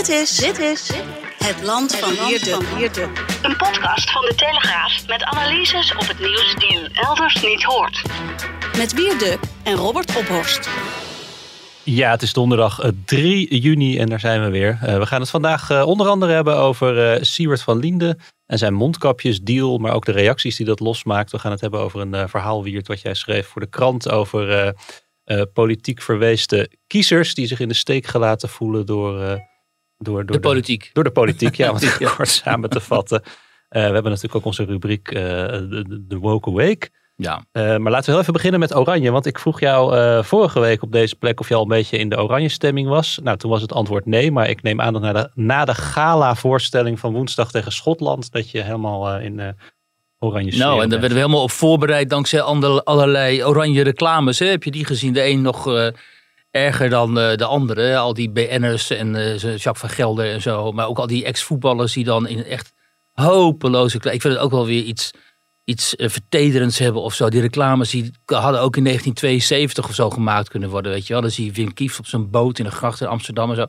Dit is, dit is het land van Wierde. Een podcast van de Telegraaf met analyses op het nieuws die u elders niet hoort. Met Wierde en Robert Ophorst. Ja, het is donderdag eh, 3 juni en daar zijn we weer. Eh, we gaan het vandaag eh, onder andere hebben over uh, Siewert van Liende en zijn mondkapjesdeal, maar ook de reacties die dat losmaakt. We gaan het hebben over een verhaal, Wiert, wat jij schreef voor de krant over politiek verweeste kiezers die zich in de steek gelaten voelen door... door, door de politiek. door de politiek, ja, om het kort samen te vatten. we hebben natuurlijk ook onze rubriek de, de Woke Awake. Ja. Uh, maar laten we heel even beginnen met Oranje. Want ik vroeg jou uh, vorige week op deze plek of je al een beetje in de Oranje stemming was. Nou, toen was het antwoord nee. Maar ik neem aan dat na de, na de gala-voorstelling van woensdag tegen Schotland. dat je helemaal uh, in de Oranje Nou, en daar werden we helemaal op voorbereid dankzij allerlei Oranje reclames. Hè? Heb je die gezien? De een nog erger dan de andere. Al die BN'ers en Jacques van Gelder en zo. Maar ook al die ex-voetballers die dan in echt hopeloze. Ik vind het ook wel weer iets iets uh, vertederends hebben of zo. Die reclames die hadden ook in 1972 of zo gemaakt kunnen worden, weet je wel. Dan zie je Wim Kieft op zijn boot in de gracht in Amsterdam en zo.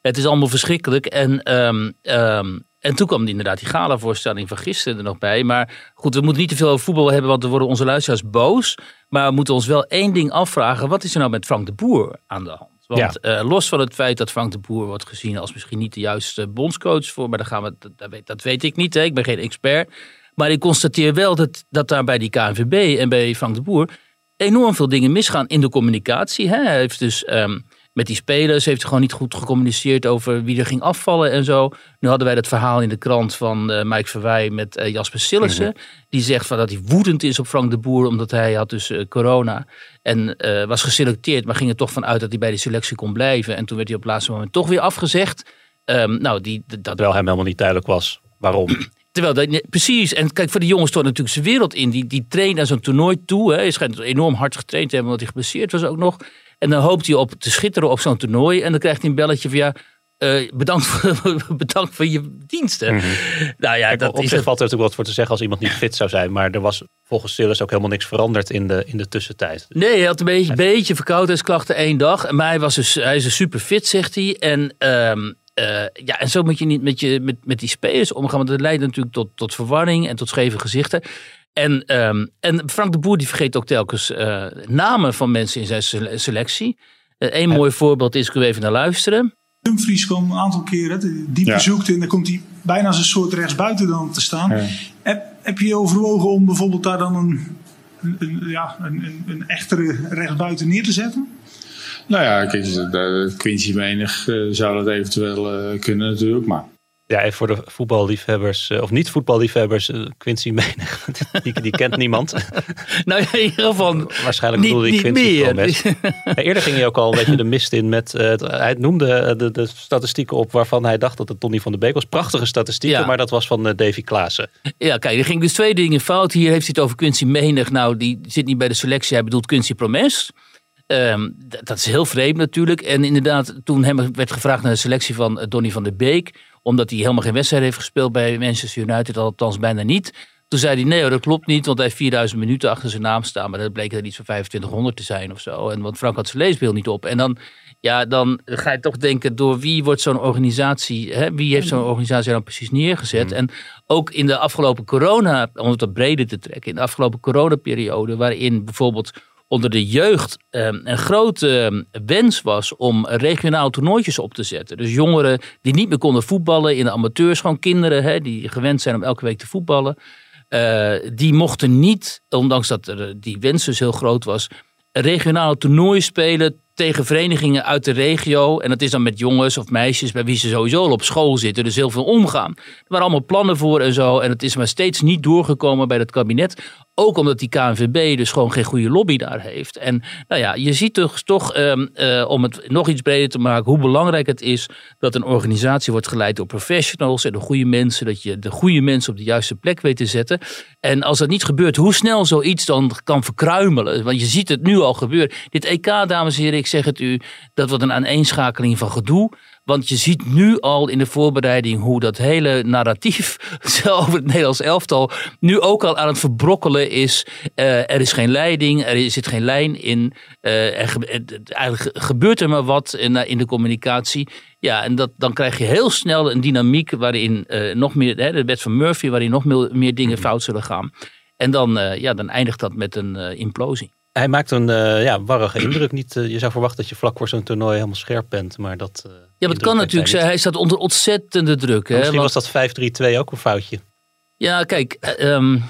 Het is allemaal verschrikkelijk. En, um, um, en toen kwam inderdaad die gala-voorstelling van gisteren er nog bij. Maar goed, we moeten niet te veel over voetbal hebben, want dan worden onze luisteraars boos. Maar we moeten ons wel één ding afvragen. Wat is er nou met Frank de Boer aan de hand? Want ja. uh, los van het feit dat Frank de Boer wordt gezien als misschien niet de juiste bondscoach voor, maar daar gaan we, dat, weet, dat weet ik niet. Hè? Ik ben geen expert. Maar ik constateer wel dat, dat daar bij die KNVB en bij Frank de Boer enorm veel dingen misgaan in de communicatie. Hè. Hij heeft dus um, met die spelers heeft hij gewoon niet goed gecommuniceerd over wie er ging afvallen en zo. Nu hadden wij dat verhaal in de krant van uh, Mike Verwij met uh, Jasper Sillissen. Mm -hmm. Die zegt van dat hij woedend is op Frank de Boer omdat hij had dus uh, corona en was geselecteerd. Maar ging er toch vanuit dat hij bij de selectie kon blijven. En toen werd hij op het laatste moment toch weer afgezegd. Um, nou, die, dat... Terwijl hem helemaal niet duidelijk was waarom. Terwijl dat, precies, en kijk, voor de jongens stort natuurlijk zijn wereld in. Die, die traint naar zo'n toernooi toe. Hè. Hij schijnt enorm hard getraind te hebben, omdat hij geblesseerd was ook nog. En dan hoopt hij op te schitteren op zo'n toernooi. En dan krijgt hij een belletje van ja, uh, bedankt, voor, bedankt voor je diensten. Mm -hmm. Nou ja, dat op is zich valt er natuurlijk wat voor te zeggen als iemand niet fit zou zijn. Maar er was volgens Silas ook helemaal niks veranderd in de, in de tussentijd. Nee, hij had een beetje, beetje verkoudheidsklachten één dag. Maar hij, was dus, hij is dus super fit, zegt hij. En... Um, uh, ja, en zo moet je niet met, je, met, met die spelers omgaan. Want dat leidt natuurlijk tot, tot verwarring en tot scheve gezichten. En, um, en Frank de Boer die vergeet ook telkens uh, namen van mensen in zijn selectie. Een uh, mooi voorbeeld is, ik wil even naar luisteren. Dumfries kwam een aantal keren, die ja. bezoekt en dan komt hij bijna als een soort rechtsbuiten dan te staan. Ja. Heb, heb je overwogen om bijvoorbeeld daar dan een, een, ja, een, een, een echtere rechtsbuiten neer te zetten? Nou ja, kijk, Quincy Menig uh, zou dat eventueel uh, kunnen natuurlijk, maar... Ja, even voor de voetballiefhebbers, uh, of niet voetballiefhebbers, Quincy Menig, die, die kent niemand. nou ja, in ieder geval Waarschijnlijk bedoelde ik Quincy Promes. ja, eerder ging hij ook al een beetje de mist in met, hij noemde de, de, statistieken op waarvan hij dacht dat het Tony van de Beek was. Prachtige statistieken, ja. maar dat was van Davy Klaassen. Ja, kijk, er ging dus twee dingen fout. Hier heeft hij het over Quincy Menig. Nou, die zit niet bij de selectie, hij bedoelt Quincy Promes. Um, dat is heel vreemd natuurlijk. En inderdaad, toen hem werd gevraagd naar de selectie van Donny van der Beek. Omdat hij helemaal geen wedstrijd heeft gespeeld bij Manchester United, althans bijna niet. Toen zei hij, nee dat klopt niet, want hij heeft 4000 minuten achter zijn naam staan. Maar dat bleek er iets van 2500 te zijn of zo. En want Frank had zijn leesbeeld niet op. En dan, ja, dan ga je toch denken, door wie wordt zo'n organisatie, hè, wie heeft zo'n organisatie dan precies neergezet? Mm. En ook in de afgelopen corona, om het wat breder te trekken, in de afgelopen coronaperiode, waarin bijvoorbeeld onder de jeugd um, een grote um, wens was om regionaal toernooitjes op te zetten. Dus jongeren die niet meer konden voetballen in de amateurs, gewoon kinderen hè, die gewend zijn om elke week te voetballen. Uh, die mochten niet, ondanks dat er, die wens dus heel groot was, regionale toernooien spelen tegen verenigingen uit de regio. En dat is dan met jongens of meisjes bij wie ze sowieso al op school zitten. Dus heel veel omgaan. Er waren allemaal plannen voor en zo. En het is maar steeds niet doorgekomen bij het kabinet. Ook omdat die KNVB dus gewoon geen goede lobby daar heeft. En nou ja, je ziet toch, toch ehm, eh, om het nog iets breder te maken, hoe belangrijk het is dat een organisatie wordt geleid door professionals en de goede mensen. Dat je de goede mensen op de juiste plek weet te zetten. En als dat niet gebeurt, hoe snel zoiets dan kan verkruimelen. Want je ziet het nu al gebeuren. Dit EK, dames en heren, zeg het u, dat wordt een aaneenschakeling van gedoe. Want je ziet nu al in de voorbereiding hoe dat hele narratief over het Nederlands elftal nu ook al aan het verbrokkelen is. Uh, er is geen leiding, er zit geen lijn in. Uh, er, eigenlijk gebeurt er maar wat in, in de communicatie. Ja, en dat, dan krijg je heel snel een dynamiek waarin uh, nog meer, hè, de wet van Murphy, waarin nog meer, meer dingen mhm. fout zullen gaan. En dan, ja, dan eindigt dat met een implosie. Hij maakt een uh, ja, warrige indruk. Niet, uh, je zou verwachten dat je vlak voor zo'n toernooi helemaal scherp bent. Maar dat, uh, ja, maar het kan natuurlijk zijn. Hij staat onder ontzettende druk. Hè, misschien want... was dat 5-3-2 ook een foutje. Ja, kijk. Um,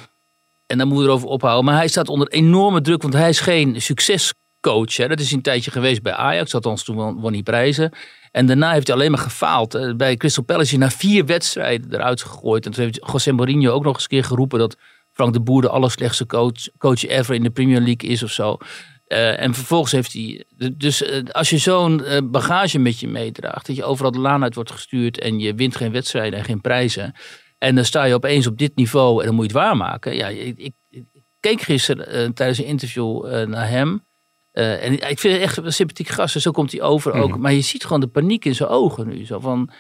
en daar moeten we erover ophouden. Maar hij staat onder enorme druk. Want hij is geen succescoach. Hè. Dat is een tijdje geweest bij Ajax. Althans, toen won hij prijzen. En daarna heeft hij alleen maar gefaald. Bij Crystal Palace is hij na vier wedstrijden eruit gegooid. En toen heeft José Mourinho ook nog eens een keer geroepen dat Frank de Boer de allerslechtste coach, coach ever in de Premier League is of zo. Uh, en vervolgens heeft hij. Dus uh, als je zo'n uh, bagage met je meedraagt, dat je overal de laan uit wordt gestuurd en je wint geen wedstrijden en geen prijzen. En dan sta je opeens op dit niveau en dan moet je het waarmaken. Ja, ik, ik, ik keek gisteren tijdens een interview naar hem. en ik vind het echt een sympathiek gast. En zo komt hij over ook. Mhm. Maar je ziet gewoon de paniek in zijn ogen nu. Zo van.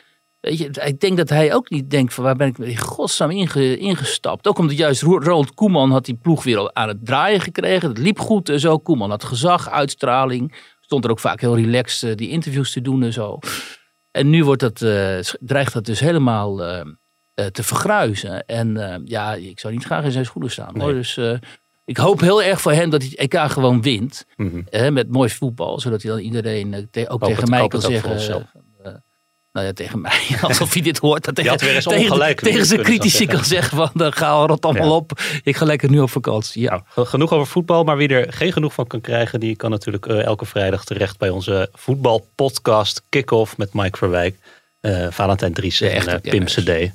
Weet je, ik denk dat hij ook niet denkt van waar ben ik in godsnaam inge, ingestapt. Ook omdat juist Ronald Koeman had die ploeg weer aan het draaien gekregen. Het liep goed en zo. Koeman had gezag, uitstraling. Stond er ook vaak heel relaxed uh, die interviews te doen en zo. En nu wordt dat, uh, dreigt dat dus helemaal uh, te vergruizen. En ja, ik zou niet graag in zijn schoenen staan. Nee. Hoor. Dus ik hoop heel erg voor hem dat hij het EK gewoon wint. Mm -hmm. met mooi voetbal. Zodat hij dan iedereen ook tegen mij kan zeggen nou ja, tegen mij, alsof hij dit hoort. Dat tegen, tegen, tegen zijn critici kan zeggen van, dan ga rot allemaal op. Ik ga lekker nu op vakantie. Ja. Nou, genoeg over voetbal, maar wie er geen genoeg van kan krijgen, die kan natuurlijk uh, elke vrijdag terecht bij onze voetbalpodcast Kick-Off met Mike Verwijk, uh, Valentijn Dries en uh, Pim CD.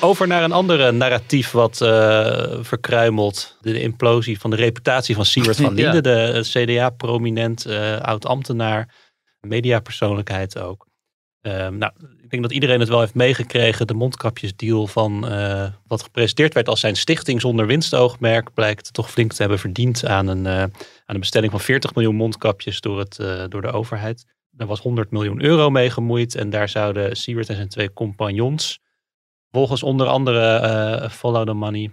Over naar een andere narratief wat uh, verkruimelt. De, implosie van de reputatie van Siebert van Linden. De CDA-prominent, uh, oud-ambtenaar, mediapersoonlijkheid ook. Uh, nou, ik denk dat iedereen het wel heeft meegekregen. De mondkapjesdeal van wat gepresenteerd werd als zijn stichting zonder winstoogmerk. Blijkt toch flink te hebben verdiend aan een, aan een bestelling van 40 miljoen mondkapjes door, het, door de overheid. Daar was 100 miljoen euro mee gemoeid. En daar zouden Siebert en zijn twee compagnons volgens onder andere uh, Follow the Money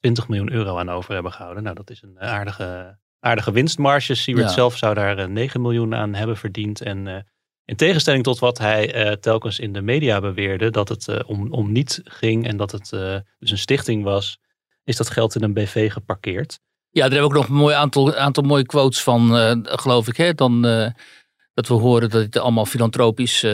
20 miljoen euro aan over hebben gehouden. Nou, dat is een aardige, aardige winstmarge. Siewert zelf zou daar 9 eh, miljoen aan hebben verdiend. En in tegenstelling tot wat hij uh, telkens in de media beweerde, dat het uh, om, om niet ging en dat het dus een stichting was, is dat geld in een BV geparkeerd. Ja, daar hebben ook nog een mooi aantal, aantal mooie quotes van, geloof ik. Hè? Dan, dat we horen dat het allemaal filantropisch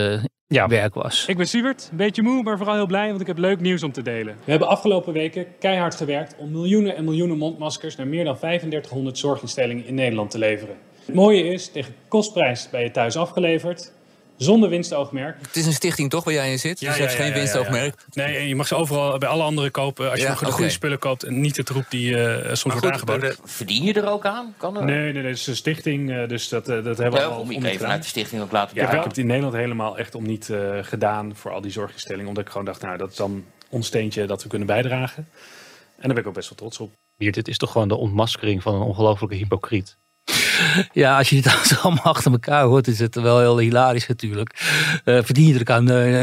ja. werk was. Ik ben Siebert, een beetje moe, maar vooral heel blij, want ik heb leuk nieuws om te delen. We hebben afgelopen weken keihard gewerkt om miljoenen en miljoenen mondmaskers naar meer dan 3500 zorginstellingen in Nederland te leveren. Het mooie is, tegen kostprijs bij je thuis afgeleverd zonder winstoogmerk. Het is een stichting toch waar jij in zit? Ja, dus je hebt geen winstoogmerk? Nee, en je mag ze overal bij alle andere kopen. Als je nog de goede spullen koopt en niet de troep die uh, soms wordt aangeboden. Verdien je er ook aan? Kan er... Nee, nee, nee, het is een stichting. Dus dat, dat hebben we al om niet even uit de stichting ook laten ja, Ik heb het in Nederland helemaal echt om niet gedaan voor al die zorginstellingen. Omdat ik gewoon dacht, nou, dat is dan ons steentje dat we kunnen bijdragen. En daar ben ik ook best wel trots op. Hier, dit is toch gewoon de ontmaskering van een ongelofelijke hypocriet. Ja, als je het allemaal achter elkaar hoort, is het wel heel hilarisch natuurlijk. Uh, verdien je er aan. Uh,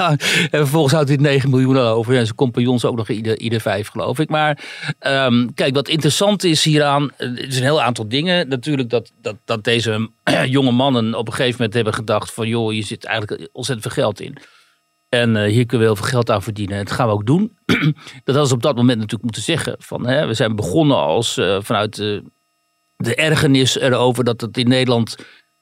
en vervolgens houdt hij 9 miljoen over. En zijn compagnons ook nog ieder, ieder vijf, geloof ik. Maar um, kijk, wat interessant is hieraan. Er is een heel aantal dingen. Natuurlijk dat, dat, dat deze jonge mannen op een gegeven moment hebben gedacht: van joh, je zit eigenlijk ontzettend veel geld in. En hier kunnen we heel veel geld aan verdienen. En dat gaan we ook doen. dat hadden ze op dat moment natuurlijk moeten zeggen. Van, hè, we zijn begonnen als vanuit de ergernis erover dat het in Nederland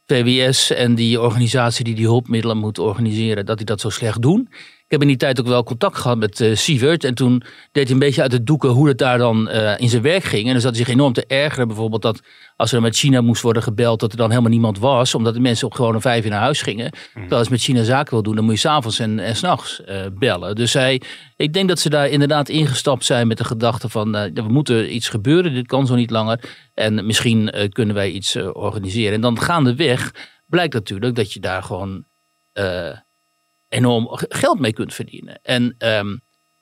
VWS en die organisatie die die hulpmiddelen moet organiseren, dat die dat zo slecht doen. Ik heb in die tijd ook wel contact gehad met uh, Sievert. En toen deed hij een beetje uit het doeken hoe het daar dan uh, in zijn werk ging. En dan zat hij zich enorm te ergeren. Bijvoorbeeld dat als er met China moest worden gebeld, dat er dan helemaal niemand was. Omdat de mensen op gewoon een vijf uur naar huis gingen. Mm. Terwijl als je met China zaken wil doen, dan moet je s'avonds en, en s'nachts uh, bellen. Dus hij, ik denk dat ze daar inderdaad ingestapt zijn met de gedachte van we moeten iets gebeuren. Dit kan zo niet langer. En misschien kunnen wij iets organiseren. En dan gaandeweg blijkt natuurlijk dat je daar gewoon enorm geld mee kunt verdienen. En, um,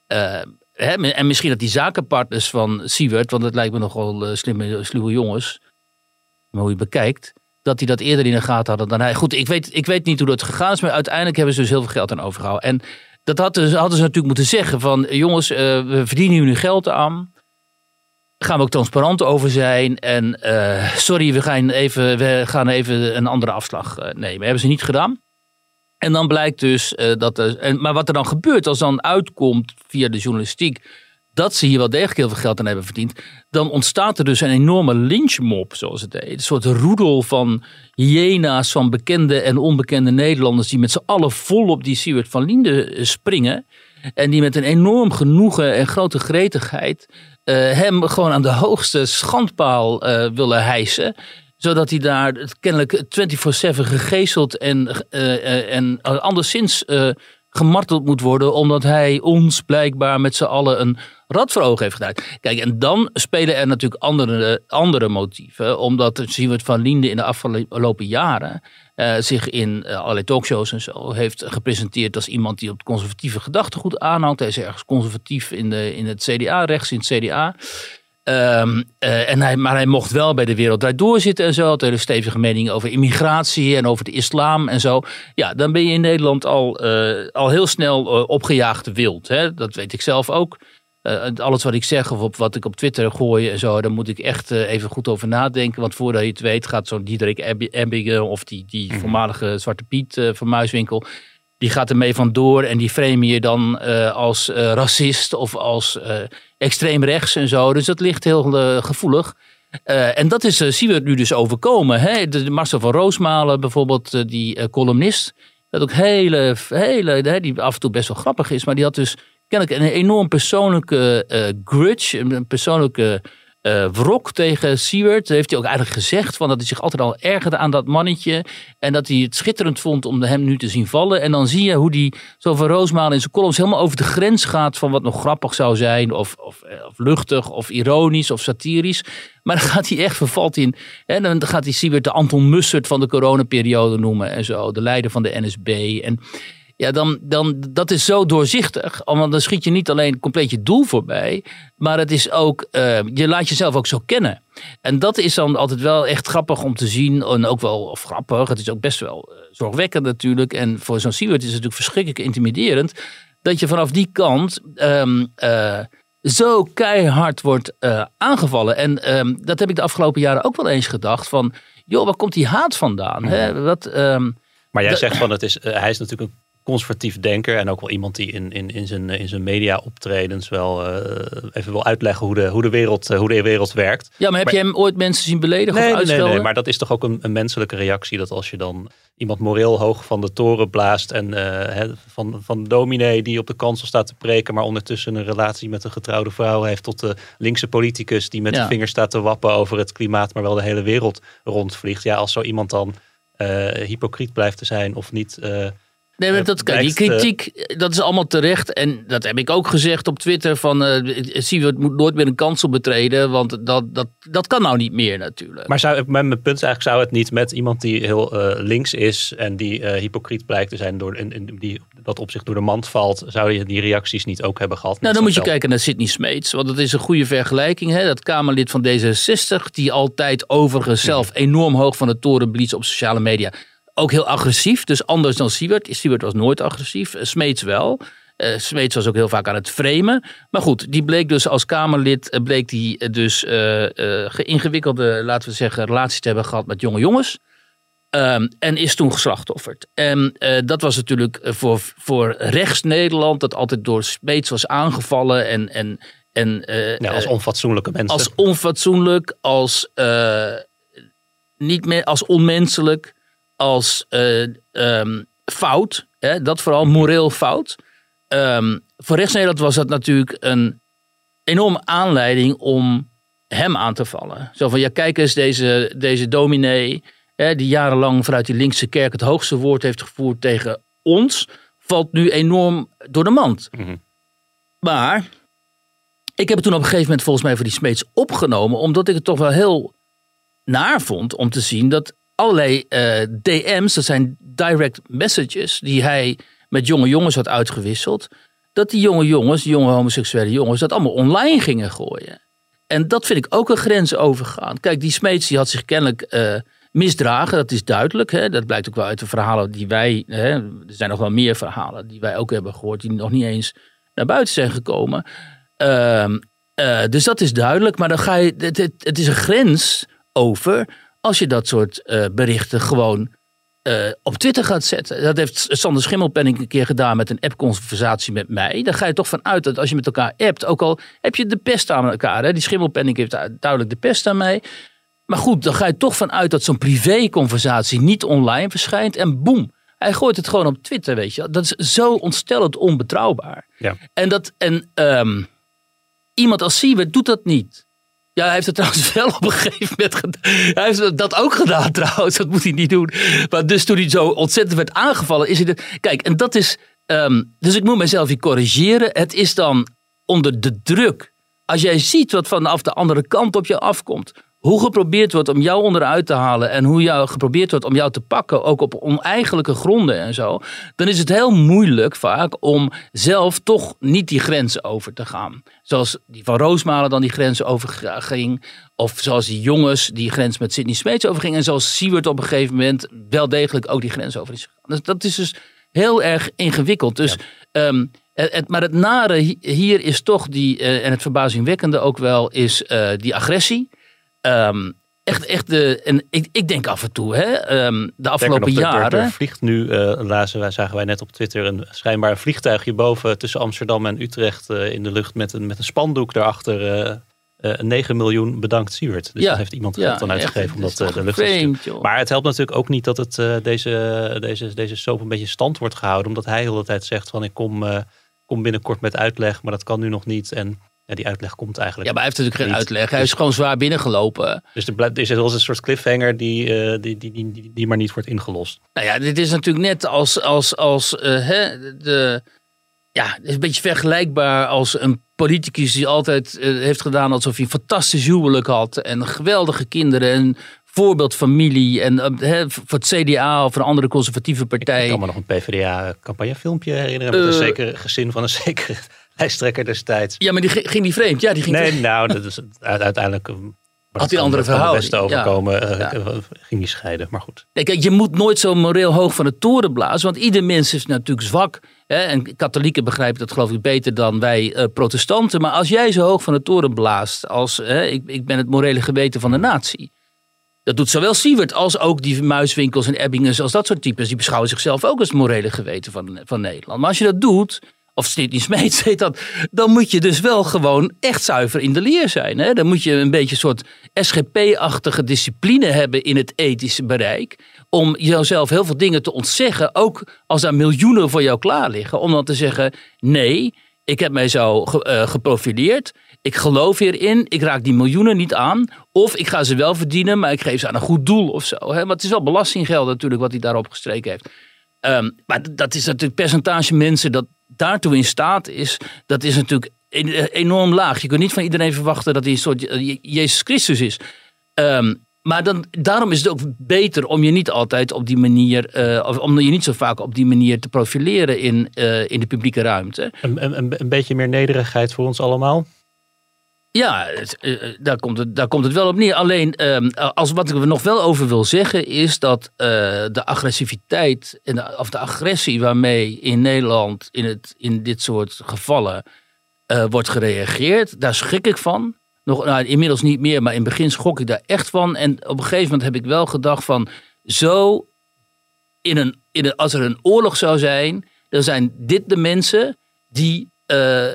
uh, hè, en misschien dat die zakenpartners van Siewert, want het lijkt me nogal uh, slimme, sluwe jongens, maar hoe je bekijkt, dat die dat eerder in de gaten hadden dan hij. Goed, ik weet, ik weet niet hoe dat gegaan is, maar uiteindelijk hebben ze dus heel veel geld aan overgehouden. En dat hadden, hadden ze natuurlijk moeten zeggen van jongens, uh, we verdienen nu geld aan. Gaan we ook transparant over zijn. En sorry, we gaan even, we gaan even een andere afslag uh, nemen. Hebben ze niet gedaan. En dan blijkt dus uh, dat er. En, maar wat er dan gebeurt als dan uitkomt via de journalistiek. dat ze hier wel degelijk heel veel geld aan hebben verdiend. dan ontstaat er dus een enorme lynchmob, zoals het heet. Een soort roedel van hyena's van bekende en onbekende Nederlanders. die met z'n allen vol op die Siewert van Liende eh, springen. En die met een enorm genoegen en grote gretigheid. Uh, hem gewoon aan de hoogste schandpaal willen hijsen zodat hij daar kennelijk 24-7 gegezeld en, uh, en anderszins uh, gemarteld moet worden. Omdat hij ons blijkbaar met z'n allen een rad voor ogen heeft gedaan. Kijk, en dan spelen er natuurlijk andere, andere motieven. Omdat Siewert van Linde in de afgelopen jaren zich in uh, allerlei talkshows en zo heeft gepresenteerd als iemand die op het conservatieve gedachtegoed aanhangt. Hij is ergens conservatief in, de, in het CDA, rechts in het CDA. Um, uh, en hij, maar hij mocht wel bij de Wereld doorzitten en zo. Had stevige mening over immigratie en over de islam en zo. Ja, dan ben je in Nederland al, uh, al heel snel uh, opgejaagd wild. Hè? Dat weet ik zelf ook. alles wat ik zeg of op wat ik op Twitter gooi en zo, daar moet ik echt even goed over nadenken. Want voordat je het weet gaat zo'n Diederik Ebbingen of die, die mhm. voormalige Zwarte Piet van Muiswinkel die gaat ermee vandoor en die frame je dan uh, als uh, racist of als uh, extreem rechts en zo. Dus dat ligt heel gevoelig. en dat is, zien we nu dus overkomen. Hè? De, Marcel van Roosmalen bijvoorbeeld, die columnist. Dat ook hele, hele, die af en toe best wel grappig is. Maar die had dus kennelijk een enorm persoonlijke grudge, een persoonlijke uh, wrok tegen Siewert. Heeft hij ook eigenlijk gezegd van dat hij zich altijd al ergerde aan dat mannetje. En dat hij het schitterend vond om hem nu te zien vallen. En dan zie je hoe hij zo van Roosmalen in zijn columns helemaal over de grens gaat van wat nog grappig zou zijn. Of, of, eh, of luchtig, of ironisch, of satirisch. Maar dan gaat hij echt vervalt in. En dan gaat hij Siewert de Anton Mussert van de coronaperiode noemen en zo. De leider van de NSB. En ja, dan, dan, dat is zo doorzichtig. Want dan schiet je niet alleen compleet je doel voorbij. Maar het is ook, uh, je laat jezelf ook zo kennen. En dat is dan altijd wel echt grappig om te zien. En ook wel, of grappig, het is ook best wel uh, zorgwekkend natuurlijk. En voor zo'n Siewert is het natuurlijk verschrikkelijk intimiderend. Dat je vanaf die kant um, uh, zo keihard wordt aangevallen. En um, dat heb ik de afgelopen jaren ook wel eens gedacht. Van, joh, waar komt die haat vandaan? Hè? Wat, um, maar jij zegt van, het is, hij is natuurlijk een conservatief denker en ook wel iemand die in, in, in zijn, in zijn media optredens wel uh, even wil uitleggen hoe de, hoe, de wereld, uh, hoe de wereld werkt. Ja, maar heb je hem ooit mensen zien beledigen nee, of nee, nee, maar dat is toch ook een, een, menselijke reactie dat als je dan iemand moreel hoog van de toren blaast en uh, van, van de dominee die op de kansel staat te preken, maar ondertussen een relatie met een getrouwde vrouw heeft tot de linkse politicus die met ja. de vinger staat te wappen over het klimaat, maar wel de hele wereld rondvliegt. Ja, als zo iemand dan hypocriet blijft te zijn of niet Nee, maar dat, die kritiek, dat is allemaal terecht. En dat heb ik ook gezegd op Twitter. Van, uh, moet nooit meer een kansel betreden. Want dat, dat, dat kan nou niet meer natuurlijk. Maar zou, mijn punt is eigenlijk, zou het niet met iemand die heel uh, links is. En die uh, hypocriet blijkt te zijn. Door, en, en die dat op zich door de mand valt. Zou je die reacties niet ook hebben gehad? Nou, dan moet je kijken naar Sidney Smeets. Want dat is een goede vergelijking. Hè? Dat Kamerlid van D66. Die altijd overigens zelf enorm hoog van de toren blies op sociale media ook heel agressief. Dus anders dan Siebert. Siebert was nooit agressief. Eh, Smeets wel. Uh, Smeets was ook heel vaak aan het framen. Maar goed, die bleek dus als Kamerlid... Uh, bleek die dus uh, ingewikkelde, laten we zeggen... relaties te hebben gehad met jonge jongens. Um, en is toen geslachtofferd. En dat was natuurlijk voor, voor rechts Nederland... dat altijd door Smeets was aangevallen. En, en, en, ja, als onfatsoenlijke mensen. Als onfatsoenlijk, als, niet meer, als onmenselijk als uh, um, fout. Hè, dat vooral moreel fout. ehm, voor rechts Nederland was dat natuurlijk een enorme aanleiding om hem aan te vallen. Zo van, ja kijk eens, deze, deze dominee, hè, die jarenlang vanuit die linkse kerk het hoogste woord heeft gevoerd tegen ons, valt nu enorm door de mand. Maar ik heb het toen op een gegeven moment volgens mij voor die Smeets opgenomen, omdat ik het toch wel heel naar vond om te zien dat allerlei eh, DM's, dat zijn direct messages, die hij met jonge jongens had uitgewisseld, dat die jonge jongens, die jonge homoseksuele jongens, dat allemaal online gingen gooien. En dat vind ik ook een grens overgaan. Kijk, die Smeets had zich kennelijk eh, misdragen, dat is duidelijk. Hè? Dat blijkt ook wel uit de verhalen die wij, hè? er zijn nog wel meer verhalen die wij ook hebben gehoord, die nog niet eens naar buiten zijn gekomen. Ehm, eh, dus dat is duidelijk, maar dan ga je, het, het is een grens over als je dat soort eh, berichten gewoon eh, op Twitter gaat zetten. Dat heeft Sander Schimmelpenning een keer gedaan met een app-conversatie met mij. Dan ga je toch vanuit dat als je met elkaar appt, ook al heb je de pest aan elkaar. Hè? Die Schimmelpenning heeft duidelijk de pest aan mij. Maar goed, dan ga je toch vanuit dat zo'n privé-conversatie niet online verschijnt. En boem, hij gooit het gewoon op Twitter, weet je. Dat is zo ontstellend onbetrouwbaar. Ja. En, dat, en ehm, iemand als Siewert doet dat niet. Ja, hij heeft het trouwens wel op een gegeven moment gedaan. Hij heeft dat ook gedaan trouwens. Dat moet hij niet doen. Maar dus toen hij zo ontzettend werd aangevallen, is hij er. Kijk, en dat is. ehm, dus ik moet mezelf hier corrigeren. Het is dan onder de druk. Als jij ziet wat vanaf de andere kant op je afkomt. Hoe geprobeerd wordt om jou onderuit te halen. En hoe jou geprobeerd wordt om jou te pakken. Ook op oneigenlijke gronden en zo. Dan is het heel moeilijk vaak om zelf toch niet die grenzen over te gaan. Zoals die van Roosmalen dan die grenzen overging. Of zoals die jongens die grens met Sidney Smeets overgingen. En zoals Siewert op een gegeven moment wel degelijk ook die grens over is gegaan. Dus dat is dus heel erg ingewikkeld. Dus, ehm, het, het- maar het nare hi- hier is toch die, eh, en het verbazingwekkende ook wel, is eh, die agressie. Ehm, echt, echt de, en ik, ik denk af en toe, hè, ehm, de afgelopen nog, er- jaren. Er vliegt nu, eh lazen wij, zagen wij net op Twitter, een schijnbaar een vliegtuigje boven tussen Amsterdam en Utrecht eh, in de lucht met een, met een spandoek daarachter. eh eh 9 miljoen bedankt Siewert. Dus Ja. daar heeft iemand Ja, geld echt, uitgegeven om het is dat toch de lucht vreemd, joh. Maar het helpt natuurlijk ook niet dat het, deze, deze, deze soap een beetje stand wordt gehouden. Omdat hij de hele tijd zegt van ik kom, kom binnenkort met uitleg, maar dat kan nu nog niet. En ja, die uitleg komt eigenlijk Ja, maar hij heeft natuurlijk geen uitleg. Hij is gewoon zwaar binnengelopen. Dus er, blijft, is wel een soort cliffhanger die, eh, die, die, die, die, maar niet wordt ingelost. Nou ja, dit is natuurlijk net als, als, als eh, hè, de, ja, het is een beetje vergelijkbaar als een politicus die altijd eh, heeft gedaan alsof hij een fantastisch huwelijk had en geweldige kinderen en voorbeeldfamilie en hè, voor het CDA of een andere conservatieve partij. Ik kan me nog een PvdA-campagnefilmpje herinneren. Met een zekere gezin van een zekere lijsttrekker destijds. Ja, maar die ging die vreemd. Ja, die ging Nee, vreemd. nou, dat is uit- uiteindelijk. eh, Had hij andere verhouding, er best ja. overkomen. eh, Ja. eh, ging hij scheiden, maar goed. Kijk, je moet nooit zo moreel hoog van de toren blazen. Want ieder mens is natuurlijk zwak. Hè? En katholieken begrijpen dat geloof ik beter dan wij protestanten. Maar als jij zo hoog van de toren blaast als hè, ik, ik ben het morele geweten van de natie. Dat doet zowel Siewert als ook die muiswinkels en Ebbingers als dat soort types. Die beschouwen zichzelf ook als het morele geweten van, van Nederland. Maar als je dat doet, of Sidney Smeets heet dat, dan moet je dus wel gewoon echt zuiver in de leer zijn. Hè? Dan moet je een beetje een soort SGP-achtige discipline hebben in het ethische bereik. Om jezelf heel veel dingen te ontzeggen, ook als er miljoenen voor jou klaar liggen. Om dan te zeggen, nee, ik heb mij zo eh, geprofileerd. Ik geloof hierin. Ik raak die miljoenen niet aan. Of ik ga ze wel verdienen, maar ik geef ze aan een goed doel of zo. Hè? Maar het is wel belastinggeld natuurlijk wat hij daarop gestreken heeft. Ehm, maar dat is natuurlijk percentage mensen dat daartoe in staat is. Dat is natuurlijk eh, enorm laag. Je kunt niet van iedereen verwachten dat hij een soort Je- Jezus Christus is. Ehm, maar dan, daarom is het ook beter om je niet altijd op die manier, eh, of om je niet zo vaak op die manier te profileren in, eh, in de publieke ruimte. Een, een- een beetje meer nederigheid voor ons allemaal. Ja, eh, eh, daar, komt het, daar komt het wel op neer. Alleen, ehm, als wat ik er nog wel over wil zeggen, is dat eh, de agressiviteit, en of de agressie waarmee in Nederland in, het, in dit soort gevallen eh, wordt gereageerd, daar schrik ik van. Nog, nou, inmiddels niet meer, maar in het begin schrok ik daar echt van. En op een gegeven moment heb ik wel gedacht van, zo, in een, in een, als er een oorlog zou zijn, dan zijn dit de mensen die eh,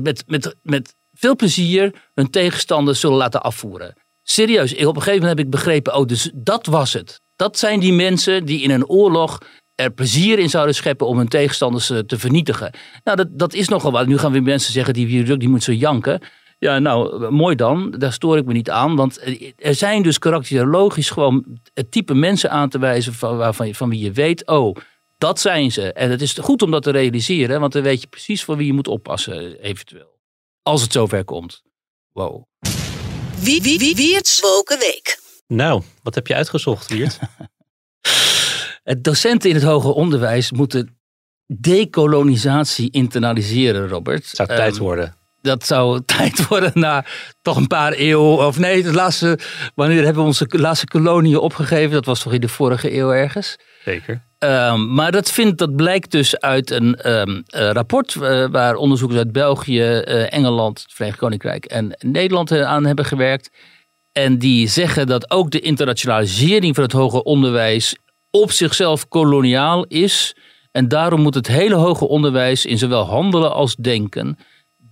met, met, met veel plezier hun tegenstanders zullen laten afvoeren. Serieus, op een gegeven moment heb ik begrepen, oh, dus dat was het. Dat zijn die mensen die in een oorlog er plezier in zouden scheppen om hun tegenstanders eh, te vernietigen. Nou, dat, dat is nogal wat. Nu gaan weer mensen zeggen, die, die, die moet zo janken. Ja, nou, mooi dan. Daar stoor ik me niet aan. Want er zijn dus karakterologisch gewoon het type mensen aan te wijzen van, waarvan, van wie je weet, oh, dat zijn ze. En het is goed om dat te realiseren, want dan weet je precies voor wie je moet oppassen, eventueel. Als het zover komt. Wow. Wie, wie, wie, wie het Woken Week. Nou, wat heb je uitgezocht, Wiert? Het docenten in het hoger onderwijs moeten decolonisatie internaliseren, Robert. Zou het tijd Ehm, worden? Dat zou tijd worden na toch een paar eeuwen. Of nee, de laatste, wanneer hebben we onze laatste koloniën opgegeven? Dat was toch in de vorige eeuw ergens? Zeker. Ehm, maar dat, vindt, dat blijkt dus uit een ehm, eh, rapport eh, waar onderzoekers uit België, eh, Engeland, het Verenigd Koninkrijk en Nederland aan hebben gewerkt. En die zeggen dat ook de internationalisering van het hoger onderwijs op zichzelf koloniaal is. En daarom moet het hele hoger onderwijs in zowel handelen als denken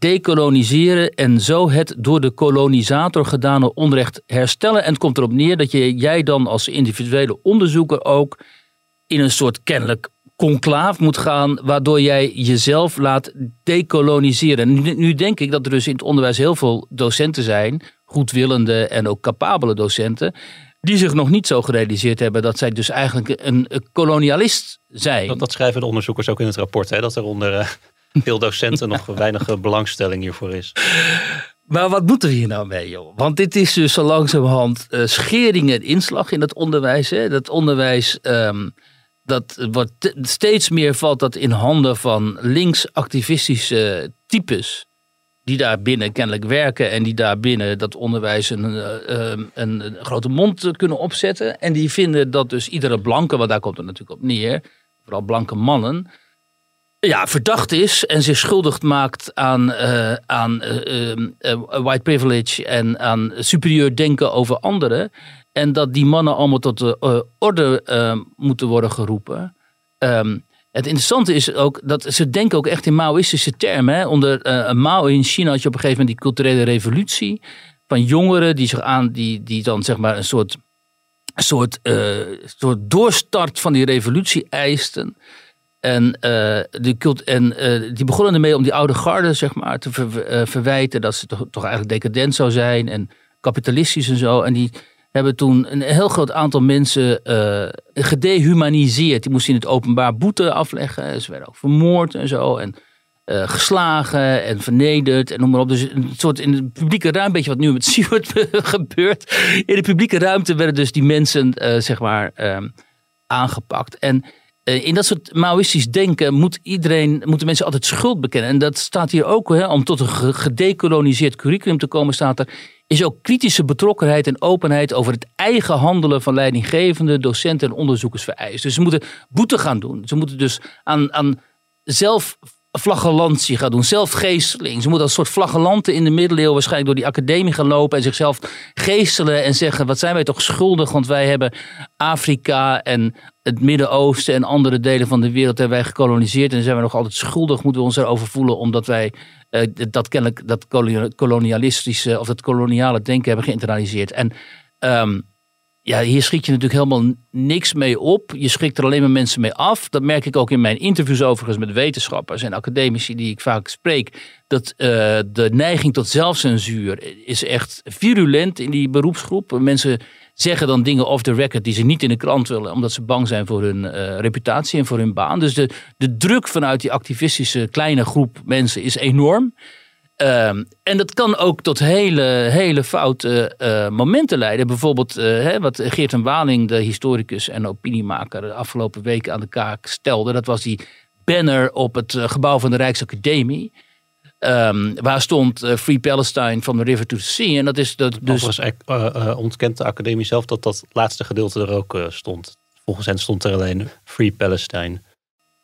decoloniseren en zo het door de kolonisator gedane onrecht herstellen. En het komt erop neer dat je, jij dan als individuele onderzoeker ook in een soort kennelijk conclaaf moet gaan, waardoor jij jezelf laat decoloniseren. Nu, denk ik dat er dus in het onderwijs heel veel docenten zijn, goedwillende en ook capabele docenten, die zich nog niet zo gerealiseerd hebben dat zij dus eigenlijk een, een kolonialist zijn. Dat, dat schrijven de onderzoekers ook in het rapport, hè, dat er onder eh, veel docenten nog weinig eh, belangstelling hiervoor is. Maar wat moeten we hier nou mee, joh? Want dit is dus zo langzamerhand eh schering en inslag in het onderwijs. Hè? Dat onderwijs, ehm, dat wordt te- steeds meer valt dat in handen van links-activistische types. Die daar binnen kennelijk werken en die daar binnen dat onderwijs een, eh, ehm, een, een grote mond kunnen opzetten. En die vinden dat dus iedere blanke, want daar komt het natuurlijk op neer, vooral blanke mannen, ja, verdacht is en zich schuldig maakt aan, eh, aan eh, eh, eh, white privilege en aan superieur denken over anderen. En dat die mannen allemaal tot de orde moeten worden geroepen. Ehm, het interessante is ook dat ze denken ook echt in Maoïstische termen. Hè. Onder Mao in China had je op een gegeven moment die culturele revolutie. Van jongeren die zich aan, die, die dan zeg maar een soort, soort, eh, soort doorstart van die revolutie eisten. En, eh, de cult, en eh, die begonnen ermee om die oude garde zeg maar, te eh, verwijten dat ze toch, eigenlijk decadent zou zijn en kapitalistisch en zo. En die hebben toen een heel groot aantal mensen eh, gedehumaniseerd. Die moesten in het openbaar boete afleggen. Ze werden ook vermoord en zo. En geslagen en vernederd en noem maar op. Dus een soort in de publieke ruimte, beetje wat nu met Seward gebeurt. In de publieke ruimte werden dus die mensen, zeg maar, ehm, aangepakt. En in dat soort Maoïstisch denken moet iedereen, moeten mensen altijd schuld bekennen. En dat staat hier ook, hè, om tot een ge- gedecoloniseerd curriculum te komen, staat er. Is ook kritische betrokkenheid en openheid over het eigen handelen van leidinggevende, docenten en onderzoekers vereist. Dus ze moeten boete gaan doen. Ze moeten dus aan, aan zelfflagellantie gaan doen, zelfgeesteling. Ze moeten als soort flagellanten in de middeleeuwen waarschijnlijk door die academie gaan lopen en zichzelf geestelen en zeggen: wat zijn wij toch schuldig? Want wij hebben Afrika en het Midden-Oosten en andere delen van de wereld hebben wij gekoloniseerd en zijn we nog altijd schuldig, moeten we ons erover voelen omdat wij eh, dat kennelijk dat koloni- kolonialistische of dat koloniale denken hebben geïnternaliseerd. En ehm, ja, hier schiet je natuurlijk helemaal niks mee op. Je schrikt er alleen maar mensen mee af. Dat merk ik ook in mijn interviews overigens met wetenschappers en academici die ik vaak spreek. Dat eh, de neiging tot zelfcensuur is echt virulent in die beroepsgroep. Mensen zeggen dan dingen off the record die ze niet in de krant willen, omdat ze bang zijn voor hun eh, reputatie en voor hun baan. Dus de, de druk vanuit die activistische kleine groep mensen is enorm. Ehm, en dat kan ook tot hele, hele foute eh, momenten leiden. Bijvoorbeeld eh, hè, wat Geert en Waling, de historicus en opiniemaker, de afgelopen weken aan de kaak stelde. Dat was die banner op het eh, gebouw van de Rijksacademie. Ehm, waar stond Free Palestine from the River to the Sea. En dat is dat, dus Overigens ontkent de academie zelf dat dat laatste gedeelte er ook stond. Volgens hen stond er alleen Free Palestine.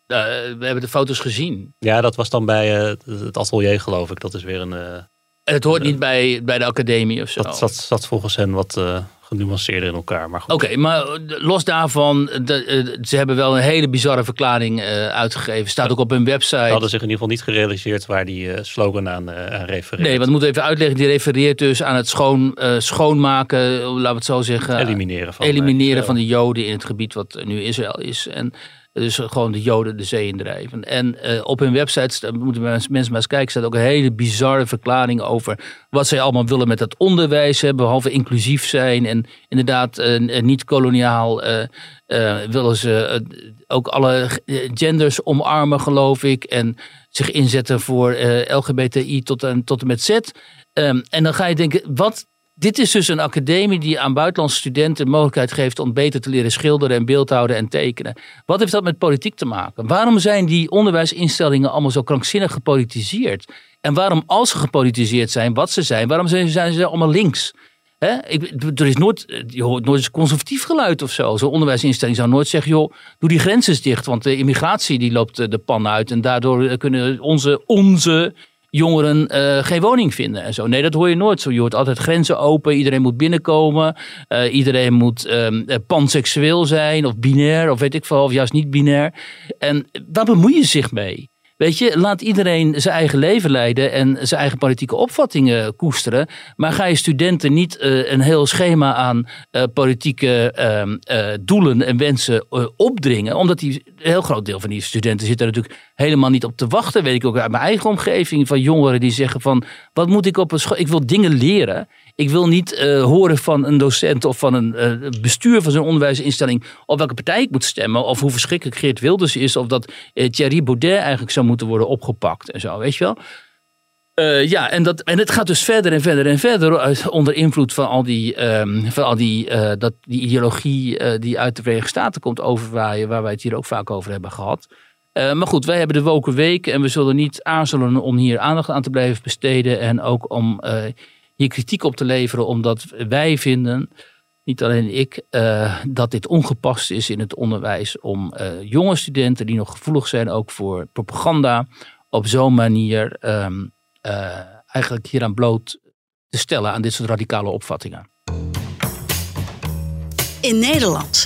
Eh, we hebben de foto's gezien. Ja, dat was dan bij eh, het atelier geloof ik. Dat is weer een... En het hoort niet bij, bij de academie of zo. dat zat, zat volgens hen wat genuanceerder in elkaar. Oké, maar los daarvan, de, ze hebben wel een hele bizarre verklaring uitgegeven. Staat ook op hun website. Ze hadden zich in ieder geval niet gerealiseerd waar die slogan aan, aan refereert. Nee, want we moeten even uitleggen. Die refereert dus aan het schoon, schoonmaken, laten we het zo zeggen. Elimineren van, elimineren van de Joden in het gebied wat nu Israël is. En Dus gewoon de Joden de zee indrijven. En uh, op hun website moeten mensen maar eens kijken. staat ook een hele bizarre verklaring over wat zij allemaal willen met het onderwijs. Hè, behalve inclusief zijn en inderdaad uh, niet koloniaal. Willen ze ook alle genders omarmen, geloof ik. En zich inzetten voor LGBTI tot en, tot en met Z. Um, en dan ga je denken, wat dit is dus een academie die aan buitenlandse studenten de mogelijkheid geeft om beter te leren schilderen en beeldhouden en tekenen. Wat heeft dat met politiek te maken? Waarom zijn die onderwijsinstellingen allemaal zo krankzinnig gepolitiseerd? En waarom, als ze gepolitiseerd zijn, wat ze zijn, waarom zijn, zijn ze allemaal links? Ik, er is nooit, je hoort nooit eens conservatief geluid of zo. Zo'n onderwijsinstelling zou nooit zeggen, joh, doe die grenzen dicht, want de immigratie die loopt de pan uit en daardoor kunnen onze, onze jongeren uh, geen woning vinden en zo. Nee, dat hoor je nooit zo. Je hoort altijd grenzen open, iedereen moet binnenkomen, uh, iedereen moet um, panseksueel zijn of binair of weet ik veel, of juist niet binair. En waar bemoei je zich mee? Weet je, laat iedereen zijn eigen leven leiden en zijn eigen politieke opvattingen koesteren. Maar ga je studenten niet uh, een heel schema aan uh, politieke uh, doelen en wensen opdringen. Omdat die, een heel groot deel van die studenten zit er natuurlijk helemaal niet op te wachten. Weet ik ook uit mijn eigen omgeving van jongeren die zeggen van... wat moet ik op een school... Ik wil dingen leren. Ik wil niet uh, horen van een docent of van een uh, bestuur van zo'n onderwijsinstelling op welke partij ik moet stemmen. Of hoe verschrikkelijk Geert Wilders is. Of dat uh, Thierry Baudet eigenlijk zou moeten worden opgepakt en zo, weet je wel. Ja, en, dat, en het gaat dus verder en verder en verder onder invloed van al die, um, van al die, dat, die ideologie die uit de Verenigde Staten komt overwaaien, waar wij het hier ook vaak over hebben gehad. maar goed, wij hebben de Woken Week en we zullen niet aarzelen om hier aandacht aan te blijven besteden en ook om hier kritiek op te leveren, omdat wij vinden, niet alleen ik, uh, dat dit ongepast is in het onderwijs om uh, jonge studenten die nog gevoelig zijn ook voor propaganda, op zo'n manier um, uh, eigenlijk hieraan bloot te stellen aan dit soort radicale opvattingen. In Nederland.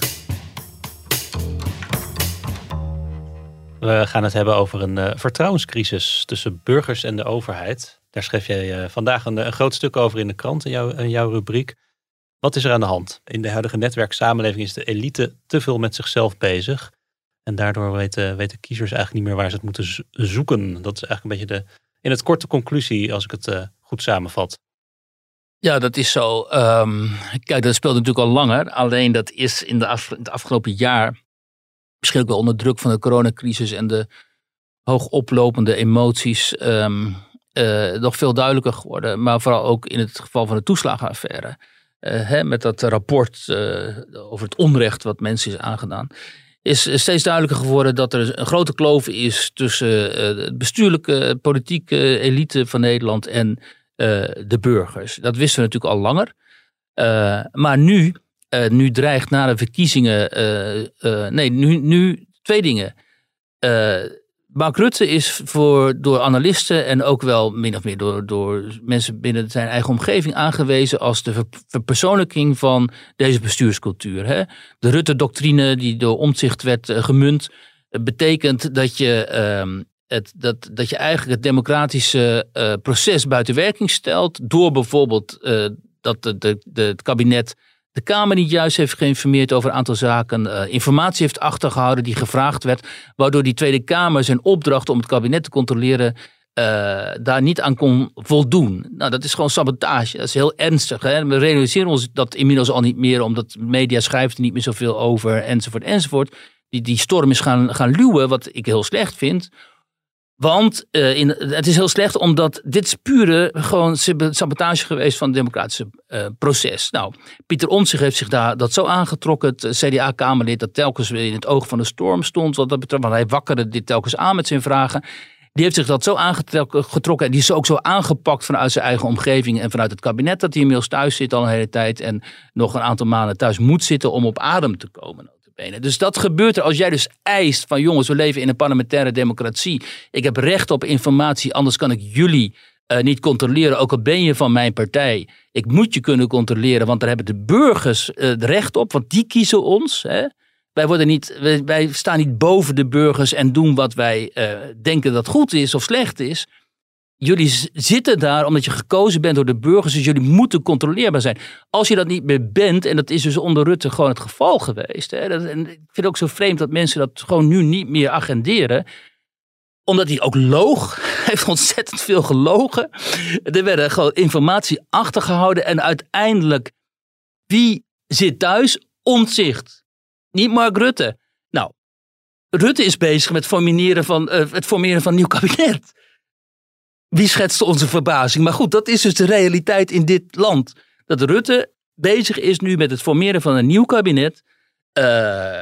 We gaan het hebben over een vertrouwenscrisis tussen burgers en de overheid. Daar schreef jij eh, vandaag een, groot stuk over in de krant, in, jouw, in jouw rubriek. Wat is er aan de hand? In de huidige netwerksamenleving is de elite te veel met zichzelf bezig. En daardoor weten, weten kiezers eigenlijk niet meer waar ze het moeten zoeken. Dat is eigenlijk een beetje de, in het korte conclusie, als ik het uh, goed samenvat. Ja, dat is zo. Um, kijk, dat speelt natuurlijk al langer. Alleen dat is in de het afgelopen jaar, misschien ook wel onder druk van de coronacrisis en de hoog oplopende emoties, um, uh, nog veel duidelijker geworden. Maar vooral ook in het geval van de toeslagenaffaire. Uh, hè, met dat rapport uh, over het onrecht wat mensen is aangedaan. Is steeds duidelijker geworden dat er een grote kloof is tussen de bestuurlijke, politieke elite van Nederland en de burgers. Dat wisten we natuurlijk al langer. maar nu, nu dreigt na de verkiezingen. nee, nu, nu twee dingen. Mark Rutte is voor, door analisten en ook wel min of meer door, door mensen binnen zijn eigen omgeving aangewezen als de verpersoonlijking van deze bestuurscultuur. Hè? De Rutte-doctrine die door omzicht werd uh, gemunt, uh, betekent dat je, uh, het, dat, dat je eigenlijk het democratische uh, proces buiten werking stelt door bijvoorbeeld dat de, de, het kabinet de Kamer niet juist heeft geïnformeerd over een aantal zaken, uh, informatie heeft achtergehouden die gevraagd werd, waardoor die Tweede Kamer zijn opdracht om het kabinet te controleren uh, daar niet aan kon voldoen. Nou, dat is gewoon sabotage. Dat is heel ernstig. Hè? We realiseren ons dat inmiddels al niet meer, omdat media schrijft er niet meer zoveel over, enzovoort, enzovoort. Die, die storm is gaan, gaan luwen, wat ik heel slecht vind. Want uh, in, het is heel slecht omdat dit is pure gewoon sabotage geweest van het democratische uh, proces. Nou, Pieter Omtzigt heeft zich daar dat zo aangetrokken. Het CDA-kamerlid dat telkens in het oog van de storm stond. Wat dat betreft, want hij wakkerde dit telkens aan met zijn vragen. Die heeft zich dat zo aangetrokken en die is ook zo aangepakt vanuit zijn eigen omgeving en vanuit het kabinet dat hij inmiddels thuis zit al een hele tijd en nog een aantal maanden thuis moet zitten om op adem te komen. Dus dat gebeurt er als jij dus eist van jongens, we leven in een parlementaire democratie. Ik heb recht op informatie, anders kan ik jullie uh, niet controleren, ook al ben je van mijn partij. Ik moet je kunnen controleren, want daar hebben de burgers uh, recht op, want die kiezen ons. Hè? Wij, worden niet, wij, staan niet boven de burgers en doen wat wij uh, denken dat goed is of slecht is. Jullie zitten daar omdat je gekozen bent door de burgers. Dus jullie moeten controleerbaar zijn. Als je dat niet meer bent, en dat is dus onder Rutte gewoon het geval geweest. Hè, dat, en ik vind het ook zo vreemd dat mensen dat gewoon nu niet meer agenderen omdat hij ook loog. Hij heeft ontzettend veel gelogen. Er werden gewoon informatie achtergehouden. En uiteindelijk, wie zit thuis? Ontzicht. Niet Mark Rutte. Nou, Rutte is bezig met formeren van, eh, het formeren van een nieuw kabinet. Wie schetste onze verbazing? Maar goed, dat is dus de realiteit in dit land. Dat Rutte bezig is nu met het formeren van een nieuw kabinet. Eh,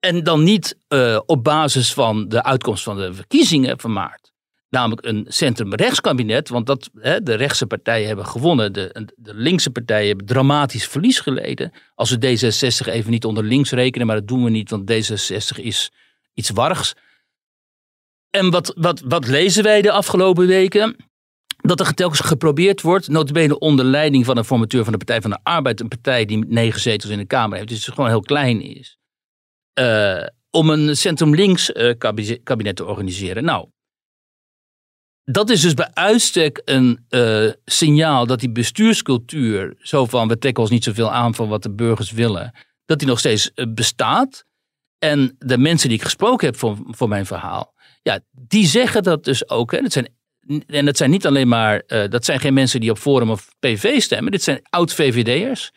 en dan niet eh, op basis van de uitkomst van de verkiezingen van maart. Namelijk een centrum-rechtskabinet. Want dat, hè, de rechtse partijen hebben gewonnen. De, de linkse partijen hebben dramatisch verlies geleden. Als we D66 even niet onder links rekenen. Maar dat doen we niet, want D66 is iets wargs. En wat, wat, wat lezen wij de afgelopen weken? Dat er telkens geprobeerd wordt, notabene onder leiding van een formateur van de Partij van de Arbeid, een partij die negen zetels in de Kamer heeft, dus gewoon heel klein is, eh, om een centrum-links eh, kabinet, te organiseren. Nou, dat is dus bij uitstek een eh, signaal dat die bestuurscultuur, zo van we trekken ons niet zoveel aan van wat de burgers willen, dat die nog steeds bestaat. En de mensen die ik gesproken heb voor, voor mijn verhaal, ja, die zeggen dat dus ook. Hè. Dat zijn, en dat zijn niet alleen maar, eh, dat zijn geen mensen die op Forum of PV stemmen. Dit zijn oud-VVD'ers.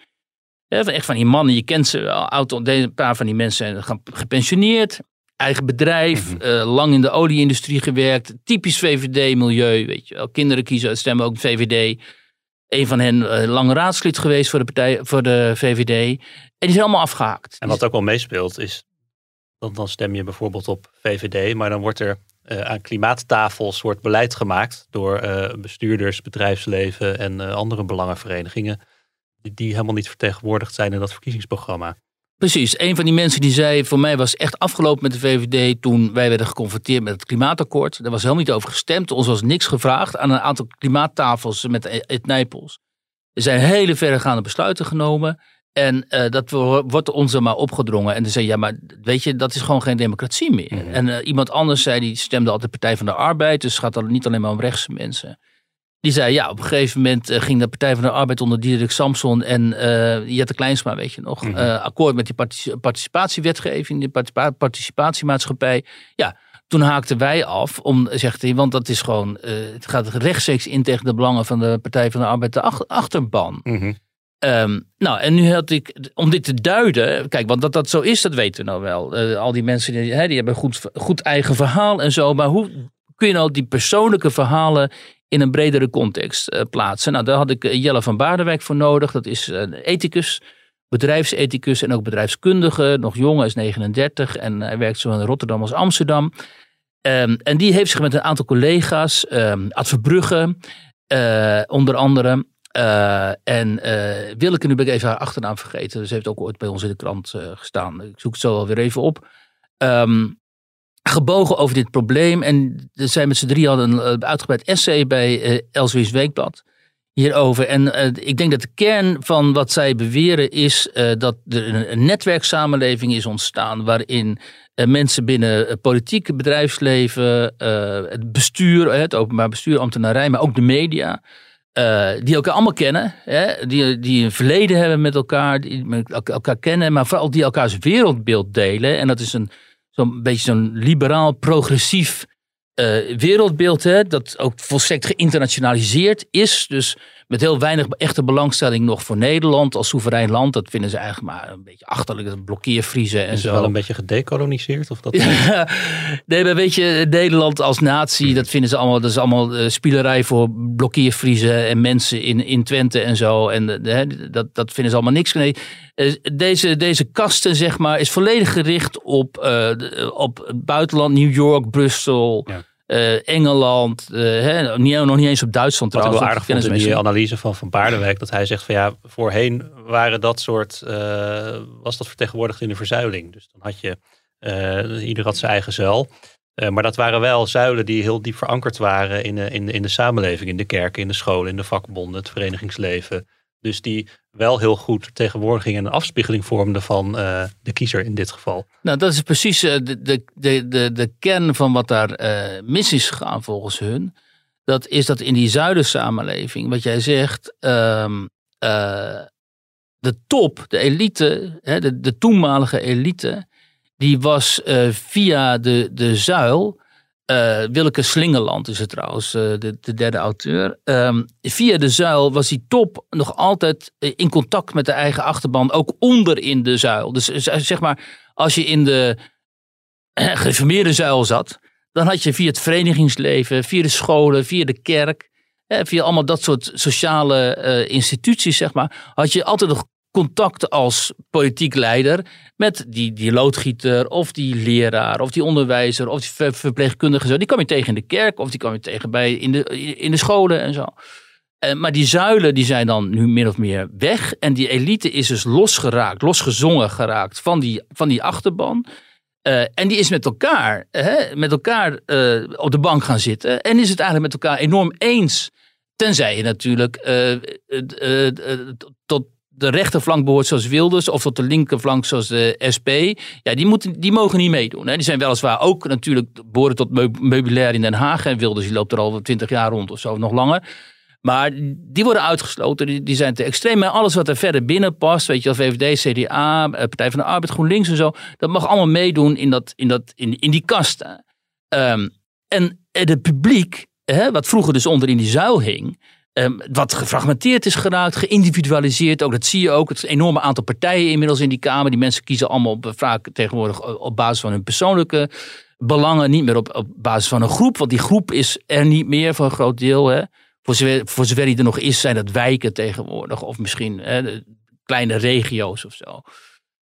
Echt van die mannen, je kent ze wel. Oud, een paar van die mensen zijn gepensioneerd. Eigen bedrijf, eh, lang in de olieindustrie gewerkt. Typisch VVD-milieu, weet je wel. Kinderen kiezen, stemmen ook VVD. Een van hen eh, lang raadslid geweest voor de, partij, voor de VVD. En die zijn allemaal afgehaakt. En wat ook wel meespeelt is, dan, dan stem je bijvoorbeeld op VVD, maar dan wordt er eh, aan klimaattafels wordt beleid gemaakt door eh, bestuurders, bedrijfsleven en eh, andere belangenverenigingen, die, die helemaal niet vertegenwoordigd zijn in dat verkiezingsprogramma. Precies. Een van die mensen die zei: Voor mij was het echt afgelopen met de VVD. toen wij werden geconfronteerd met het klimaatakkoord. Daar was helemaal niet over gestemd. Ons was niks gevraagd aan een aantal klimaattafels met Ed Nijpels. Er zijn hele verregaande besluiten genomen. En eh, dat wo- wordt ons er maar opgedrongen. En dan zei ja, maar weet je, dat is gewoon geen democratie meer. En eh, iemand anders zei, die stemde altijd Partij van de Arbeid. Dus het gaat dan niet alleen maar om rechtse mensen. Die zei, ja, op een gegeven moment eh, ging de Partij van de Arbeid onder Diederik Samson en Jette Kleinsma, weet je nog, eh, akkoord met die partici- participatiewetgeving, die participa- participatiemaatschappij. Ja, toen haakten wij af, om, zegt hij, want dat is gewoon, het gaat rechtstreeks in tegen de belangen van de Partij van de Arbeid, de ach- achterban. Ehm, nou, en nu had ik, om dit te duiden, kijk, want dat dat zo is, dat weten we nou wel. Eh, al die mensen die, die hebben goed, goed eigen verhaal en zo, maar hoe kun je nou die persoonlijke verhalen in een bredere context eh, plaatsen? Nou, daar had ik eh, Jelle van Baardenwijk voor nodig. Dat is een ethicus, bedrijfsethicus en ook bedrijfskundige. Nog jong, is 39 en hij werkt zowel in Rotterdam als Amsterdam. Ehm, en die heeft zich met een aantal collega's, um, onder andere. Eh, en eh Willeke, nu ben ik even haar achternaam vergeten. Ze heeft ook ooit bij ons in de krant eh, gestaan. Ik zoek het zo wel weer even op. Ehm, gebogen over dit probleem. En zij met z'n drie hadden een uitgebreid essay bij eh Elsewier's Weekblad hierover. En ik denk dat de kern van wat zij beweren is dat er een, netwerksamenleving is ontstaan waarin mensen binnen het politieke bedrijfsleven, het bestuur, het openbaar bestuur, ambtenarij, maar ook de media, eh, die elkaar allemaal kennen, hè, die, die een verleden hebben met elkaar, die elkaar kennen, maar vooral die elkaars wereldbeeld delen. En dat is een zo'n beetje zo'n liberaal, progressief eh, wereldbeeld, hè, dat ook volstrekt geïnternationaliseerd is. Dus met heel weinig echte belangstelling nog voor Nederland als soeverein land. Dat vinden ze eigenlijk maar een beetje achterlijk, dat blokkeervriezen en Is zo. wel een beetje gedecoloniseerd? Of dat Ja, nee, maar weet je, Nederland als natie, dat vinden ze allemaal, dat is allemaal eh, spielerij voor blokkeervriezen en mensen in, in Twente en zo. En hè, dat, dat vinden ze allemaal niks. Nee, eh, deze, deze kasten, zeg maar, is volledig gericht op, op het buitenland, New York, Brussel, eh, Engeland, eh, hè, niet, nog niet eens op Duitsland Wat ik trouwens. wel want aardig vond in die analyse van Van Baardenwijk, dat hij zegt van ja, voorheen waren dat soort, eh, was dat vertegenwoordigd in de verzuiling. Dus dan had je, ieder had zijn eigen zuil. Maar dat waren wel zuilen die heel diep verankerd waren in, in, in de samenleving, in de kerken, in de scholen, in de vakbonden, het verenigingsleven. Dus die wel heel goed vertegenwoordiging en een afspiegeling vormden van eh, de kiezer in dit geval. Nou, dat is precies eh, de, de, de, de, kern van wat daar eh, mis is gegaan volgens hun. Dat is dat in die zuidensamenleving, wat jij zegt, ehm, eh, de top, de elite, hè, de, de toenmalige elite, die was via de, de zuil, uh, Willeke Slingerland is het trouwens, de, de derde auteur. Ehm, via de zuil was die top nog altijd in contact met de eigen achterban, ook onder in de zuil. Dus zeg maar, als je in de gereformeerde zuil zat, dan had je via het verenigingsleven, via de scholen, via de kerk, via allemaal dat soort sociale instituties, zeg maar, had je altijd nog contact als politiek leider met die, die loodgieter of die leraar of die onderwijzer of die verpleegkundige. Zo. Die kwam je tegen in de kerk of die kwam je tegen bij in de, in de scholen en zo. Maar die zuilen die zijn dan nu min of meer weg. En die elite is dus losgeraakt, losgezongen geraakt van die, van die achterban. Uh, en die is met elkaar, hè, met elkaar uh, op de bank gaan zitten. En is het eigenlijk met elkaar enorm eens. Tenzij je natuurlijk uh, tot de rechterflank behoort zoals Wilders. Of tot de linkerflank zoals de SP. Ja, die, moeten, die mogen niet meedoen. Hè. Die zijn weliswaar ook natuurlijk behoren tot meubilair in Den Haag. En Wilders die loopt er al twintig jaar rond of zo, nog langer. Maar die worden uitgesloten, die, die zijn te extreem. Maar alles wat er verder binnen past, weet je wel, VVD, CDA, eh, Partij van de Arbeid, GroenLinks en zo, dat mag allemaal meedoen in, dat, in, dat, in, in die kasten. Um, en het publiek, hè, wat vroeger dus onder in die zuil hing, um, wat gefragmenteerd is geraakt, geïndividualiseerd, ook dat zie je ook. Het enorme aantal partijen inmiddels in die Kamer. Die mensen kiezen allemaal op, vaak tegenwoordig op basis van hun persoonlijke belangen, niet meer op, op basis van een groep, want die groep is er niet meer voor een groot deel. Hè. Voor zover, voor zover die er nog is, zijn dat wijken tegenwoordig. Of misschien hè, kleine regio's of zo.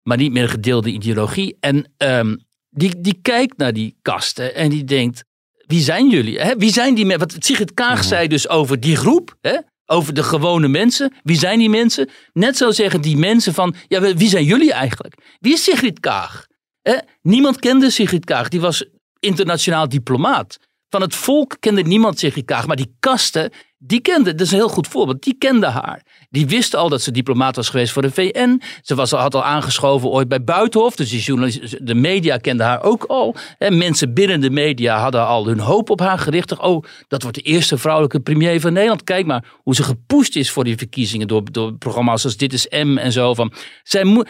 Maar niet meer een gedeelde ideologie. En um, die, die kijkt naar die kasten en die denkt: wie zijn jullie? Hè? Wie zijn die mensen? Wat Sigrid Kaag mm zei dus over die groep. Hè? Over de gewone mensen. Wie zijn die mensen? Net zo zeggen die mensen van: ja, wie zijn jullie eigenlijk? Wie is Sigrid Kaag? Hè? Niemand kende Sigrid Kaag. Die was internationaal diplomaat. Van het volk kende niemand Sigrid Kaag, maar die kasten, die kenden, dat is een heel goed voorbeeld, die kenden haar. Die wisten al dat ze diplomaat was geweest voor de VN. Ze was, had al aangeschoven ooit bij Buitenhof, dus die de media kenden haar ook al. En mensen binnen de media hadden al hun hoop op haar gericht. Oh, dat wordt de eerste vrouwelijke premier van Nederland. Kijk maar hoe ze gepoest is voor die verkiezingen door, door programma's als Dit is M en zo. Van, zij moet,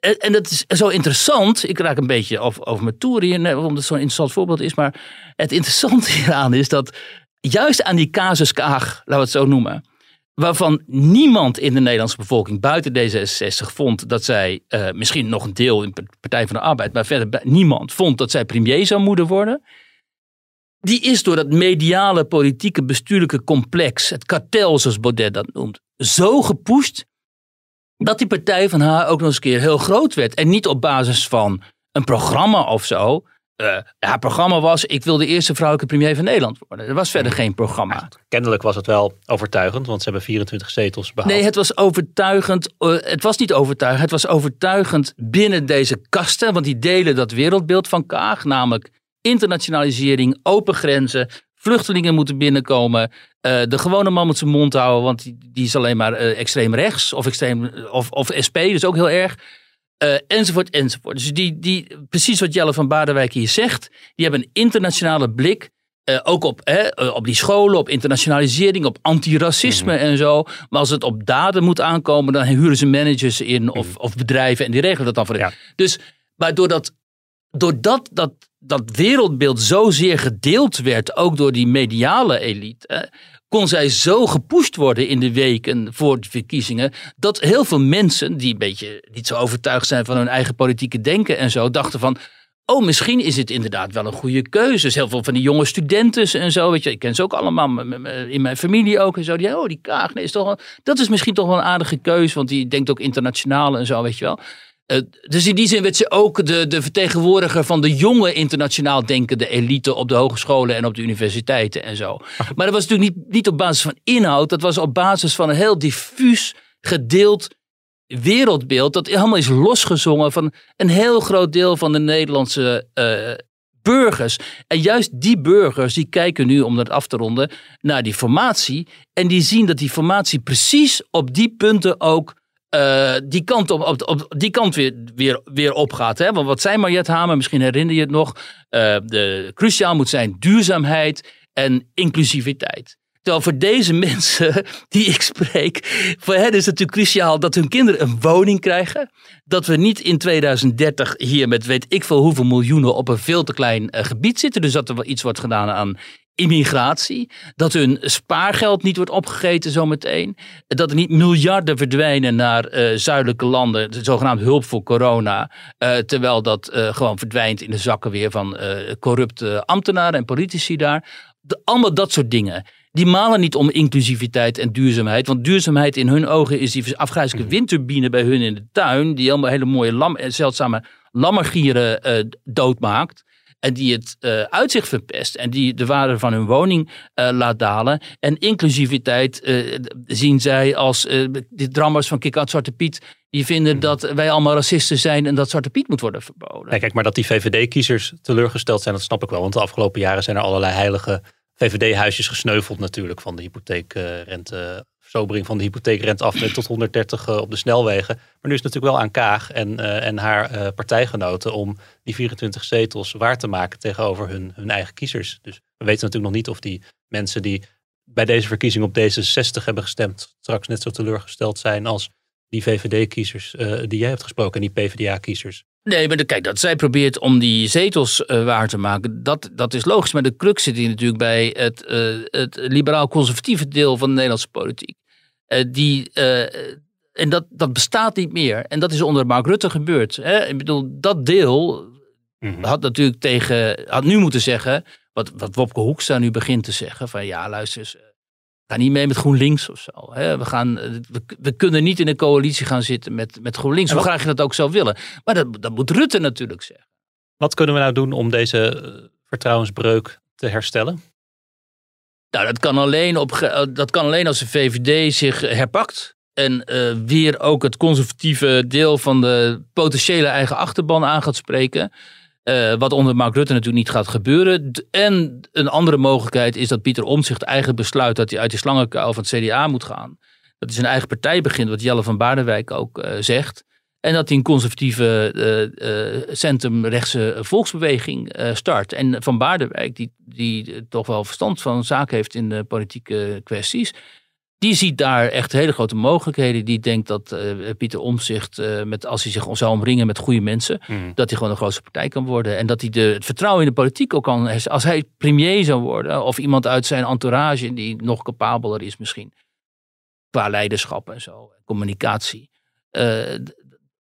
en dat is zo interessant. Ik raak een beetje over, over mijn toer hier, omdat het zo'n interessant voorbeeld is. Maar het interessante hieraan is dat juist aan die casus Kaag, laten we het zo noemen. Waarvan niemand in de Nederlandse bevolking buiten D66 vond dat zij, uh, misschien nog een deel in de Partij van de Arbeid, maar verder niemand vond dat zij premier zou moeten worden. Die is door dat mediale, politieke, bestuurlijke complex, het kartel zoals Baudet dat noemt, zo gepusht dat die partij van haar ook nog eens een keer heel groot werd. En niet op basis van een programma of zo. Uh, haar programma was, ik wil de eerste vrouwelijke premier van Nederland worden. Er was verder geen programma. Kennelijk was het wel overtuigend, want ze hebben 24 zetels behaald. Nee, het was overtuigend. Uh, het was niet overtuigend. Het was overtuigend binnen deze kasten, want die delen dat wereldbeeld van Kaag. Namelijk internationalisering, open grenzen, vluchtelingen moeten binnenkomen. Uh, de gewone man moet zijn mond houden, want die, die is alleen maar extreem rechts of, extreem, of, of SP, dus ook heel erg. Uh, enzovoort, enzovoort. Dus die, die, precies wat Jelle van Baardenwijk hier zegt, die hebben een internationale blik. ook op, op die scholen, op internationalisering, op antiracisme mm en zo. Maar als het op daden moet aankomen, dan huren ze managers in of, mhm. of bedrijven en die regelen dat dan voor ja. Dus, maar doordat, doordat dat dat wereldbeeld zozeer gedeeld werd, ook door die mediale elite, kon zij zo gepusht worden in de weken voor de verkiezingen, dat heel veel mensen, die een beetje niet zo overtuigd zijn van hun eigen politieke denken en zo, dachten van, oh, misschien is het inderdaad wel een goede keuze. Dus heel veel van die jonge studenten en zo, weet je, ik ken ze ook allemaal, in mijn familie ook en zo, die, oh, die Kaag, is toch wel, dat is misschien toch wel een aardige keuze, want die denkt ook internationaal en zo, weet je wel. Uh, dus in die zin werd ze ook de, de vertegenwoordiger van de jonge internationaal denkende elite op de hogescholen en op de universiteiten en zo. Maar dat was natuurlijk niet, niet op basis van inhoud, dat was op basis van een heel diffuus gedeeld wereldbeeld dat helemaal is losgezongen van een heel groot deel van de Nederlandse uh, burgers. En juist die burgers die kijken nu, om dat af te ronden, naar die formatie. En die zien dat die formatie precies op die punten ook uh, die kant, op, op, die kant weer, weer, weer opgaat. Hè? Want wat zei Mariette Hamer, misschien herinner je het nog. Uh, de, cruciaal moet zijn duurzaamheid. en inclusiviteit. Terwijl voor deze mensen die ik spreek, voor hen is het natuurlijk cruciaal dat hun kinderen een woning krijgen. Dat we niet in 2030 hier met weet ik veel hoeveel miljoenen op een veel te klein uh, gebied zitten. Dus dat er wel iets wordt gedaan aan immigratie. Dat hun spaargeld niet wordt opgegeten zometeen. Dat er niet miljarden verdwijnen naar uh, zuidelijke landen. Zogenaamd hulp voor corona. Uh, terwijl dat uh, gewoon verdwijnt in de zakken weer van corrupte ambtenaren en politici daar. De, allemaal dat soort dingen. Die malen niet om inclusiviteit en duurzaamheid. Want duurzaamheid in hun ogen is die afgrijzelijke windturbine bij hun in de tuin. Die allemaal hele mooie lam, zeldzame lammergieren doodmaakt. En die het uh, uitzicht verpest. En die de waarde van hun woning uh, laat dalen. En inclusiviteit uh, zien zij als de drammers van Kik Zwarte Piet. Die vinden dat wij allemaal racisten zijn en dat Zwarte Piet moet worden verboden. Nee, kijk, maar dat die VVD-kiezers teleurgesteld zijn, dat snap ik wel. Want de afgelopen jaren zijn er allerlei heilige VVD-huisjes gesneuveld natuurlijk van de hypotheekrente versobering van de hypotheekrente af tot 130 op de snelwegen. Maar nu is het natuurlijk wel aan Kaag en, uh, en haar uh, partijgenoten om die 24 zetels waar te maken tegenover hun, hun eigen kiezers. Dus we weten natuurlijk nog niet of die mensen die bij deze verkiezing op D66 hebben gestemd straks net zo teleurgesteld zijn als die VVD-kiezers die jij hebt gesproken en die PvdA-kiezers. Nee, maar de, kijk, dat zij probeert om die zetels waar te maken, dat, dat is logisch. Maar de crux zit hier natuurlijk bij het, het liberaal-conservatieve deel van de Nederlandse politiek. Uh, die, en dat, dat bestaat niet meer. En dat is onder Mark Rutte gebeurd. Hè? Ik bedoel, dat deel mm-hmm. had natuurlijk tegen, had nu moeten zeggen, wat, wat Wopke Hoekstra nu begint te zeggen, van ja, luister eens, ga niet mee met GroenLinks of zo. Hè? We, gaan, we, we, kunnen niet in een coalitie gaan zitten met, met GroenLinks, hoe graag je dat ook zou willen. Maar dat, dat moet Rutte natuurlijk zeggen. Wat kunnen we nou doen om deze vertrouwensbreuk te herstellen? Nou, dat kan alleen, op, dat kan alleen als de VVD zich herpakt. En uh, weer ook het conservatieve deel van de potentiële eigen achterban aan gaat spreken. Uh, wat onder Mark Rutte natuurlijk niet gaat gebeuren. En een andere mogelijkheid is dat Pieter Omtzigt eigen besluit dat hij uit de slangenkuil van het CDA moet gaan. Dat hij zijn eigen partij begint, wat Jelle van Baardenwijk ook zegt. En dat hij een conservatieve uh, centrumrechtse volksbeweging start. En Van Baardenwijk, die, die toch wel verstand van zaken heeft in de politieke kwesties die ziet daar echt hele grote mogelijkheden. Die denkt dat Pieter Omzicht, met, als hij zich zou omringen met goede mensen, mm. dat hij gewoon een grootste partij kan worden. En dat hij de, het vertrouwen in de politiek ook kan. Als hij premier zou worden, of iemand uit zijn entourage die nog capabeler is misschien. Qua leiderschap en zo, communicatie. Uh,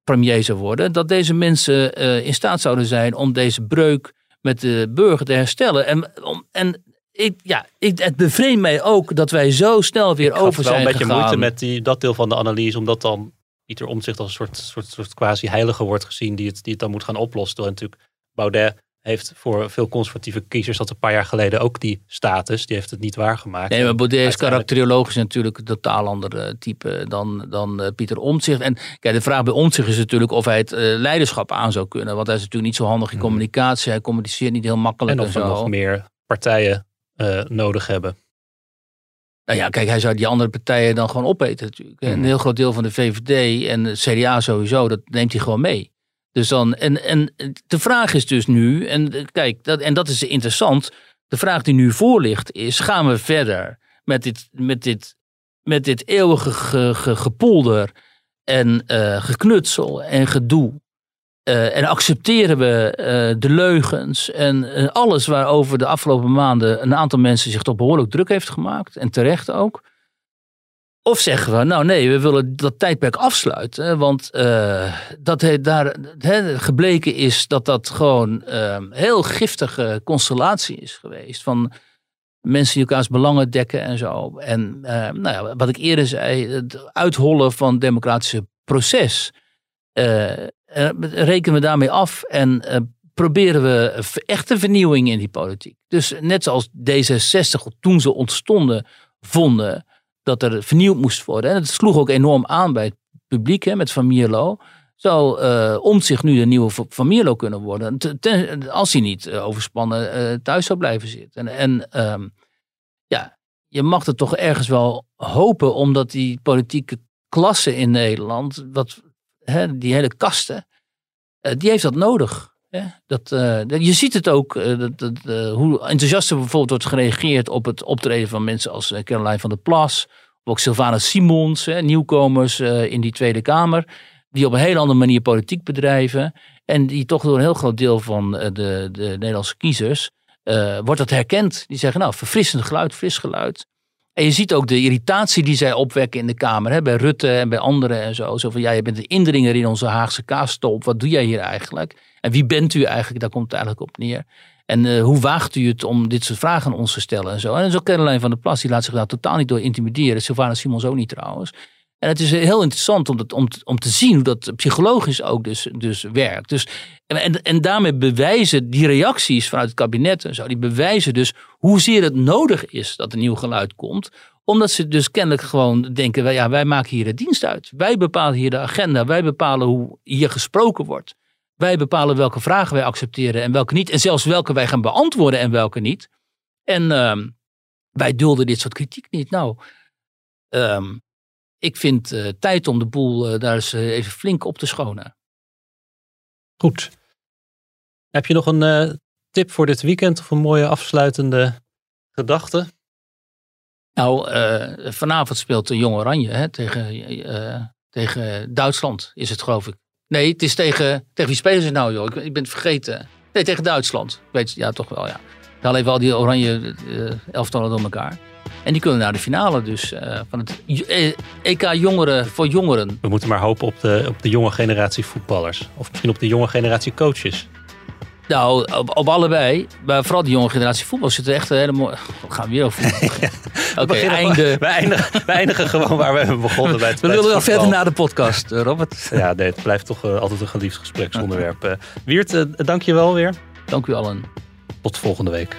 premier zou worden. Dat deze mensen in staat zouden zijn om deze breuk met de burger te herstellen. En, om, en ik, ja, ik, het bevreemdt mij ook dat wij zo snel weer over zijn gegaan. Wel een beetje moeite met die, dat deel van de analyse, omdat dan Pieter Omtzigt als een soort, soort, soort quasi-heilige wordt gezien die het, die het dan moet gaan oplossen. Terwijl natuurlijk Baudet heeft voor veel conservatieve kiezers dat een paar jaar geleden ook die status. Die heeft het niet waargemaakt. Nee, maar Baudet is karakteriologisch natuurlijk een totaal ander type dan, dan uh, Pieter Omtzigt. En kijk, de vraag bij Omtzigt is natuurlijk of hij het uh, leiderschap aan zou kunnen. Want hij is natuurlijk niet zo handig in communicatie. Hij communiceert niet heel makkelijk en, en, of er nog meer partijen uh, nodig hebben. Nou ja, kijk, hij zou die andere partijen dan gewoon opeten natuurlijk. Een heel groot deel van de VVD en de CDA sowieso, dat neemt hij gewoon mee. Dus dan, en, en de vraag is dus nu, en kijk, dat, en dat is interessant. De vraag die nu voor ligt is, gaan we verder met dit, met dit, met dit eeuwige ge, ge, gepolder en uh, geknutsel en gedoe uh, en accepteren we de leugens en alles waarover de afgelopen maanden een aantal mensen zich toch behoorlijk druk heeft gemaakt. En terecht ook. Of zeggen we, nou nee, we willen dat tijdperk afsluiten. Want dat he, daar gebleken is dat dat gewoon een heel giftige constellatie is geweest. Van mensen die elkaars belangen dekken en zo. En nou ja, wat ik eerder zei, het uithollen van het democratische proces. Uh, rekenen we daarmee af en uh, proberen we echte vernieuwing in die politiek. Dus net zoals D66 toen ze ontstonden vonden dat er vernieuwd moest worden. En het sloeg ook enorm aan bij het publiek hè, met Van Mierlo. Zou uh, om zich nu de nieuwe Van Mierlo kunnen worden. Als hij niet overspannen thuis zou blijven zitten. En, en um, ja, je mag het toch ergens wel hopen omdat die politieke klasse in Nederland, wat die hele kasten, eh, die heeft dat nodig. Dat, uh, je ziet het ook, uh, dat, dat, uh, hoe enthousiast er bijvoorbeeld wordt gereageerd op het optreden van mensen als Caroline van der Plas. Of ook Sylvana Simons, hè, nieuwkomers in die Tweede Kamer. Die op een hele andere manier politiek bedrijven. En die toch door een heel groot deel van de, de Nederlandse kiezers wordt dat herkend. Die zeggen nou, verfrissend geluid, fris geluid. En je ziet ook de irritatie die zij opwekken in de Kamer. Hè, bij Rutte en bij anderen en zo. Zo van, ja, je bent een indringer in onze Haagse kaastop. Wat doe jij hier eigenlijk? En wie bent u eigenlijk? Daar komt het eigenlijk op neer. En uh, hoe waagt u het om dit soort vragen aan ons te stellen en zo. En zo Caroline van der Plas, die laat zich daar totaal niet door intimideren. Sylvana Simons ook niet trouwens. En het is heel interessant om, dat, om, om te zien hoe dat psychologisch ook dus, dus werkt. Dus, en, en daarmee bewijzen die reacties vanuit het kabinet en zo, die bewijzen dus hoezeer het nodig is dat er nieuw geluid komt. Omdat ze dus kennelijk gewoon denken, wij, ja, wij maken hier de dienst uit. Wij bepalen hier de agenda, wij bepalen hoe hier gesproken wordt. Wij bepalen welke vragen wij accepteren en welke niet. En zelfs welke wij gaan beantwoorden en welke niet. En uh, wij dulden dit soort kritiek niet. Nou, um, ik vind uh, tijd om de boel uh, daar eens uh, even flink op te schonen. Goed. Heb je nog een tip voor dit weekend of een mooie afsluitende gedachte? Nou, vanavond speelt de Jong Oranje hè, tegen, tegen Duitsland, is het geloof ik. Nee, het is tegen, tegen wie spelen ze nou joh? Ik, ik ben het vergeten. Nee, tegen Duitsland. Ik weet ja, toch wel ja. Dan even al die oranje elftallen door elkaar. En die kunnen naar de finale dus uh, van het EK eh, e Jongeren voor Jongeren. We moeten maar hopen op de, op de jonge generatie voetballers. Of misschien op de jonge generatie coaches. Nou, op, op, allebei. Maar vooral de jonge generatie voetbal zit er echt een hele mooie... We gaan weer over Oké, okay, einde. We eindigen, we eindigen gewoon waar we hebben begonnen. Bij het, we willen wel verder naar de podcast, eh, Robert. Ja, nee, het blijft toch uh, altijd een geliefd gespreksonderwerp. Uh, Wiert, dank je wel weer. Dank u allen. Tot volgende week.